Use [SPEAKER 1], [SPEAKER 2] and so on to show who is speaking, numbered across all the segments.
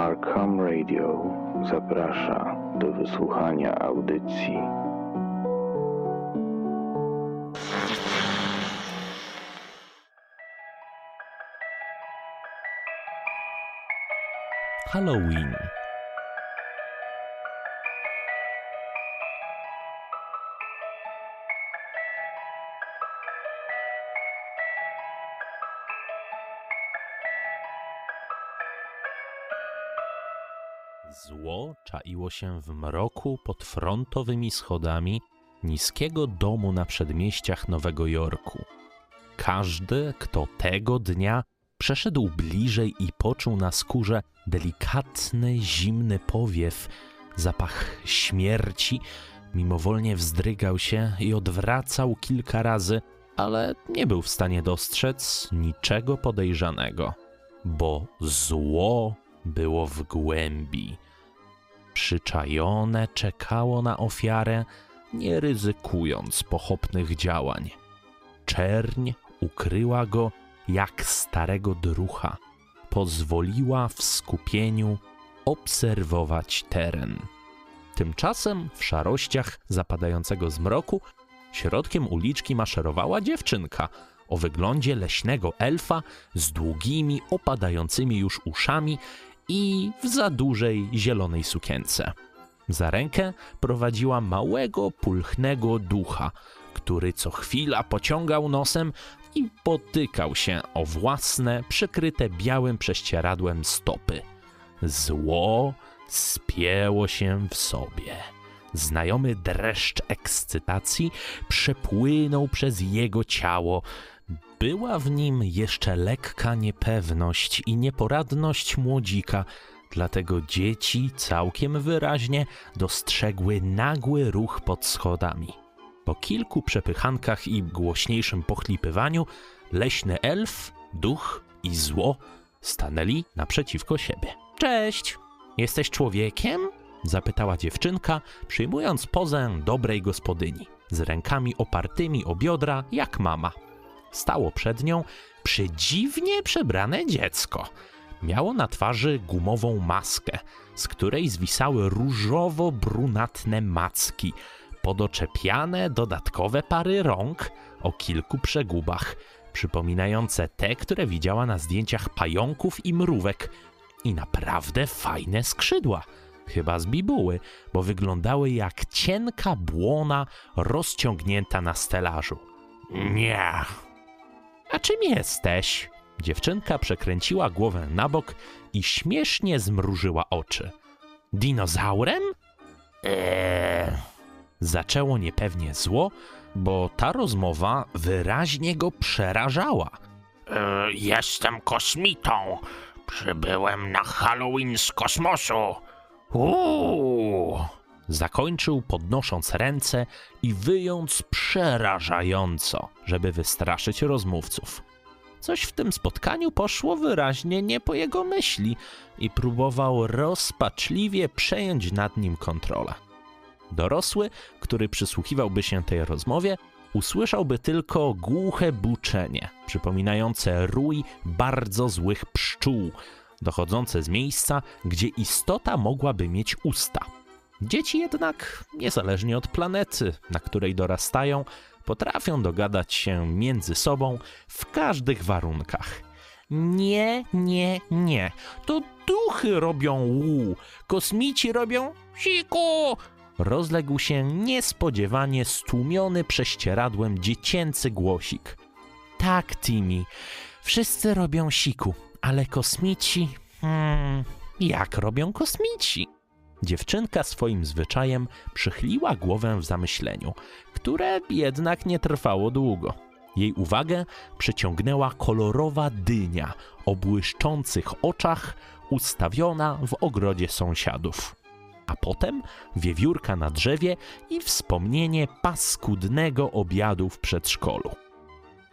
[SPEAKER 1] Arkham Radio zaprasza do wysłuchania audycji.
[SPEAKER 2] Halloween. Zło czaiło się w mroku pod frontowymi schodami niskiego domu na przedmieściach Nowego Jorku. Każdy, kto tego dnia przeszedł bliżej i poczuł na skórze delikatny, zimny powiew, zapach śmierci, mimowolnie wzdrygał się i odwracał kilka razy, ale nie był w stanie dostrzec niczego podejrzanego, bo zło było w głębi. Przyczajone czekało na ofiarę, nie ryzykując pochopnych działań. Czerń ukryła go jak starego drucha. Pozwoliła w skupieniu obserwować teren. Tymczasem w szarościach zapadającego zmroku środkiem uliczki maszerowała dziewczynka o wyglądzie leśnego elfa z długimi, opadającymi już uszami i w za dużej zielonej sukience. Za rękę prowadziła małego, pulchnego ducha, który co chwila pociągał nosem i potykał się o własne, przykryte białym prześcieradłem stopy. Zło spięło się w sobie. Znajomy dreszcz ekscytacji przepłynął przez jego ciało. Była w nim jeszcze lekka niepewność i nieporadność młodzika, dlatego dzieci całkiem wyraźnie dostrzegły nagły ruch pod schodami. Po kilku przepychankach i głośniejszym pochlipywaniu, leśny elf, duch i zło stanęli naprzeciwko siebie. Cześć! Jesteś człowiekiem? zapytała dziewczynka, przyjmując pozę dobrej gospodyni, z rękami opartymi o biodra jak mama. Stało przed nią przedziwnie przebrane dziecko. Miało na twarzy gumową maskę, z której zwisały różowo-brunatne macki, podoczepiane dodatkowe pary rąk o kilku przegubach, przypominające te, które widziała na zdjęciach pająków i mrówek, i naprawdę fajne skrzydła. Chyba z bibuły, bo wyglądały jak cienka błona rozciągnięta na stelażu. Nie. A czym jesteś? Dziewczynka przekręciła głowę na bok i śmiesznie zmrużyła oczy. Dinozaurem? Eee. Zaczęło niepewnie zło, bo ta rozmowa wyraźnie go przerażała.
[SPEAKER 3] E, jestem kosmitą. Przybyłem na Halloween z kosmosu. Uuu.
[SPEAKER 2] Zakończył podnosząc ręce i wyjąc przerażająco, żeby wystraszyć rozmówców. Coś w tym spotkaniu poszło wyraźnie nie po jego myśli i próbował rozpaczliwie przejąć nad nim kontrolę. Dorosły, który przysłuchiwałby się tej rozmowie, usłyszałby tylko głuche buczenie, przypominające rój bardzo złych pszczół, dochodzące z miejsca, gdzie istota mogłaby mieć usta. Dzieci jednak, niezależnie od planety, na której dorastają, potrafią dogadać się między sobą w każdych warunkach. Nie, nie, nie. To duchy robią łu, kosmici robią siku. Rozległ się niespodziewanie stłumiony prześcieradłem dziecięcy głosik. Tak, Timmy, wszyscy robią siku, ale kosmici. Hmm, jak robią kosmici? Dziewczynka swoim zwyczajem przychyliła głowę w zamyśleniu, które jednak nie trwało długo. Jej uwagę przyciągnęła kolorowa dynia o błyszczących oczach, ustawiona w ogrodzie sąsiadów. A potem wiewiórka na drzewie i wspomnienie paskudnego obiadu w przedszkolu.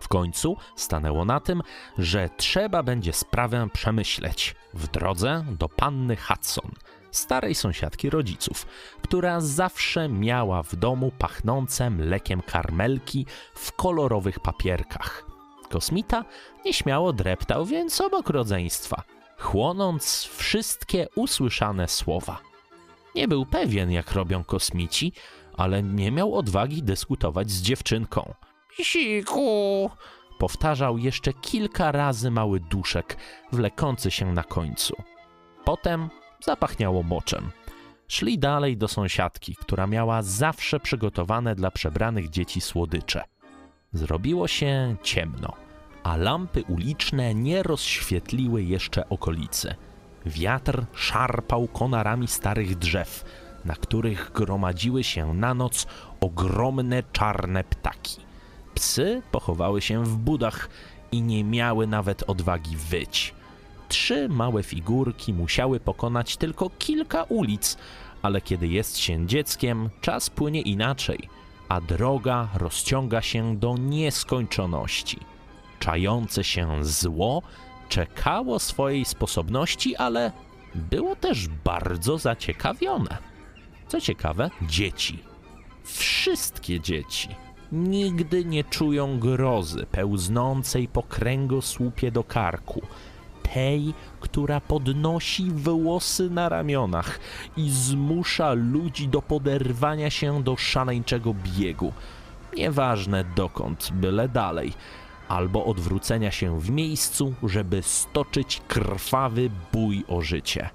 [SPEAKER 2] W końcu stanęło na tym, że trzeba będzie sprawę przemyśleć w drodze do panny Hudson, starej sąsiadki rodziców, która zawsze miała w domu pachnące mlekiem karmelki w kolorowych papierkach. Kosmita nieśmiało dreptał więc obok rodzeństwa, chłonąc wszystkie usłyszane słowa. Nie był pewien, jak robią kosmici, ale nie miał odwagi dyskutować z dziewczynką.
[SPEAKER 3] Siku,
[SPEAKER 2] Powtarzał jeszcze kilka razy mały duszek, wlekący się na końcu. Potem zapachniało moczem. Szli dalej do sąsiadki, która miała zawsze przygotowane dla przebranych dzieci słodycze. Zrobiło się ciemno, a lampy uliczne nie rozświetliły jeszcze okolicy. Wiatr szarpał konarami starych drzew, na których gromadziły się na noc ogromne czarne ptaki. Psy pochowały się w budach i nie miały nawet odwagi wyć. Trzy małe figurki musiały pokonać tylko kilka ulic, ale kiedy jest się dzieckiem, czas płynie inaczej, a droga rozciąga się do nieskończoności. Czające się zło czekało swojej sposobności, ale było też bardzo zaciekawione. Co ciekawe, dzieci. Wszystkie dzieci nigdy nie czują grozy pełznącej po kręgosłupie do karku, tej, która podnosi włosy na ramionach i zmusza ludzi do poderwania się do szaleńczego biegu. Nieważne dokąd, byle dalej, albo odwrócenia się w miejscu, żeby stoczyć krwawy bój o życie.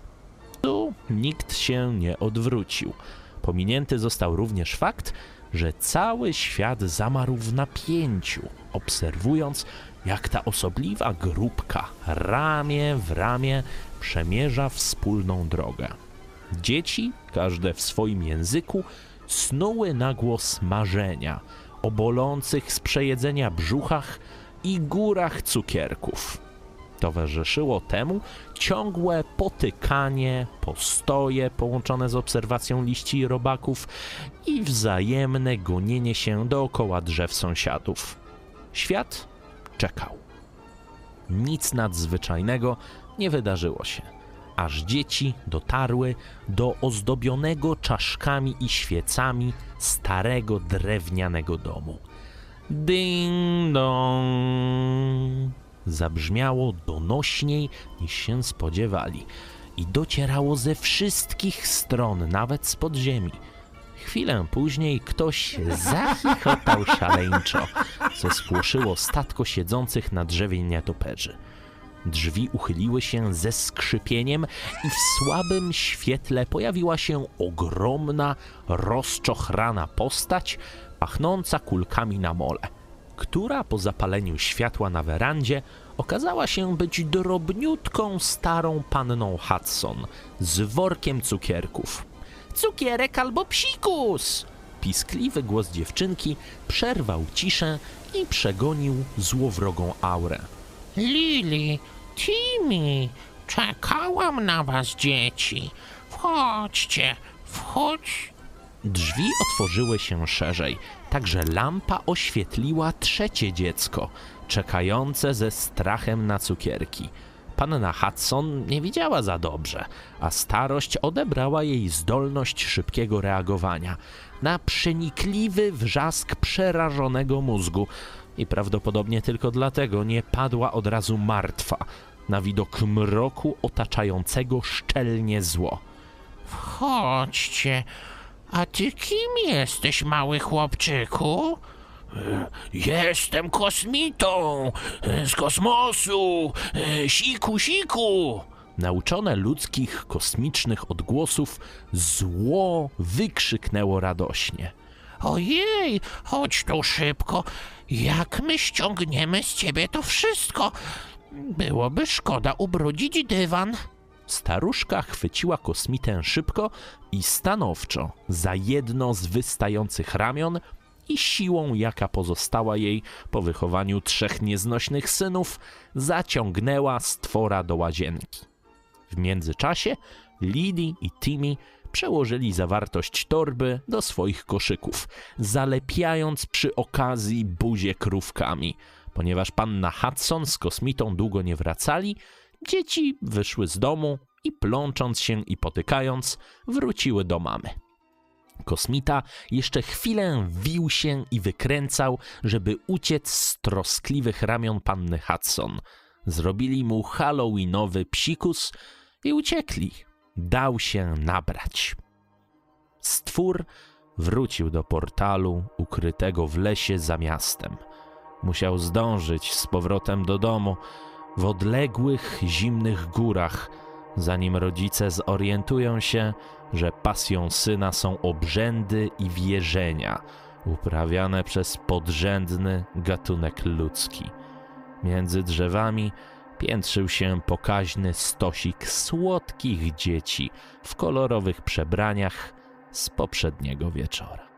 [SPEAKER 2] Tu nikt się nie odwrócił. Pominięty został również fakt, że cały świat zamarł w napięciu, obserwując, jak ta osobliwa grupka ramię w ramię przemierza wspólną drogę. Dzieci, każde w swoim języku, snuły na głos marzenia o bolących z przejedzenia brzuchach i górach cukierków. Towarzyszyło temu ciągłe potykanie, postoje połączone z obserwacją liści i robaków i wzajemne gonienie się dookoła drzew sąsiadów. Świat czekał. Nic nadzwyczajnego nie wydarzyło się, aż dzieci dotarły do ozdobionego czaszkami i świecami starego drewnianego domu. Ding dong! Zabrzmiało donośniej niż się spodziewali i docierało ze wszystkich stron, nawet z podziemi. Chwilę później ktoś zachichotał szaleńczo, co spłoszyło statko siedzących na drzewie nietoperzy. Drzwi uchyliły się ze skrzypieniem i w słabym świetle pojawiła się ogromna, rozczochrana postać, pachnąca kulkami na mole, która po zapaleniu światła na werandzie okazała się być drobniutką starą panną Hudson z workiem cukierków. Cukierek albo psikus! Piskliwy głos dziewczynki przerwał ciszę i przegonił złowrogą aurę.
[SPEAKER 3] Lili, Timmy, czekałam na was, dzieci. Wchodźcie, wchodź.
[SPEAKER 2] Drzwi otworzyły się szerzej, tak że lampa oświetliła trzecie dziecko, czekające ze strachem na cukierki. Panna Hudson nie widziała za dobrze, a starość odebrała jej zdolność szybkiego reagowania na przenikliwy wrzask przerażonego mózgu i prawdopodobnie tylko dlatego nie padła od razu martwa na widok mroku otaczającego szczelnie zło.
[SPEAKER 3] Wchodźcie. A ty kim jesteś, mały chłopczyku? Jestem kosmitą e, z kosmosu. E, Siku, siku.
[SPEAKER 2] Nauczone ludzkich kosmicznych odgłosów, zło wykrzyknęło radośnie.
[SPEAKER 3] Ojej, chodź tu szybko. Jak my ściągniemy z ciebie to wszystko? Byłoby szkoda ubrudzić dywan.
[SPEAKER 2] Staruszka chwyciła kosmitę szybko i stanowczo za jedno z wystających ramion i siłą, jaka pozostała jej po wychowaniu trzech nieznośnych synów, zaciągnęła stwora do łazienki. W międzyczasie Lidi i Timmy przełożyli zawartość torby do swoich koszyków, zalepiając przy okazji buzie krówkami. Ponieważ panna Hudson z kosmitą długo nie wracali, dzieci wyszły z domu i plącząc się i potykając, wróciły do mamy. Kosmita jeszcze chwilę wił się i wykręcał, żeby uciec z troskliwych ramion panny Hudson. Zrobili mu halloweenowy psikus i uciekli. Dał się nabrać. Stwór wrócił do portalu ukrytego w lesie za miastem. Musiał zdążyć z powrotem do domu w odległych, zimnych górach, zanim rodzice zorientują się, że pasją syna są obrzędy i wierzenia uprawiane przez podrzędny gatunek ludzki. Między drzewami piętrzył się pokaźny stosik słodkich dzieci w kolorowych przebraniach z poprzedniego wieczora.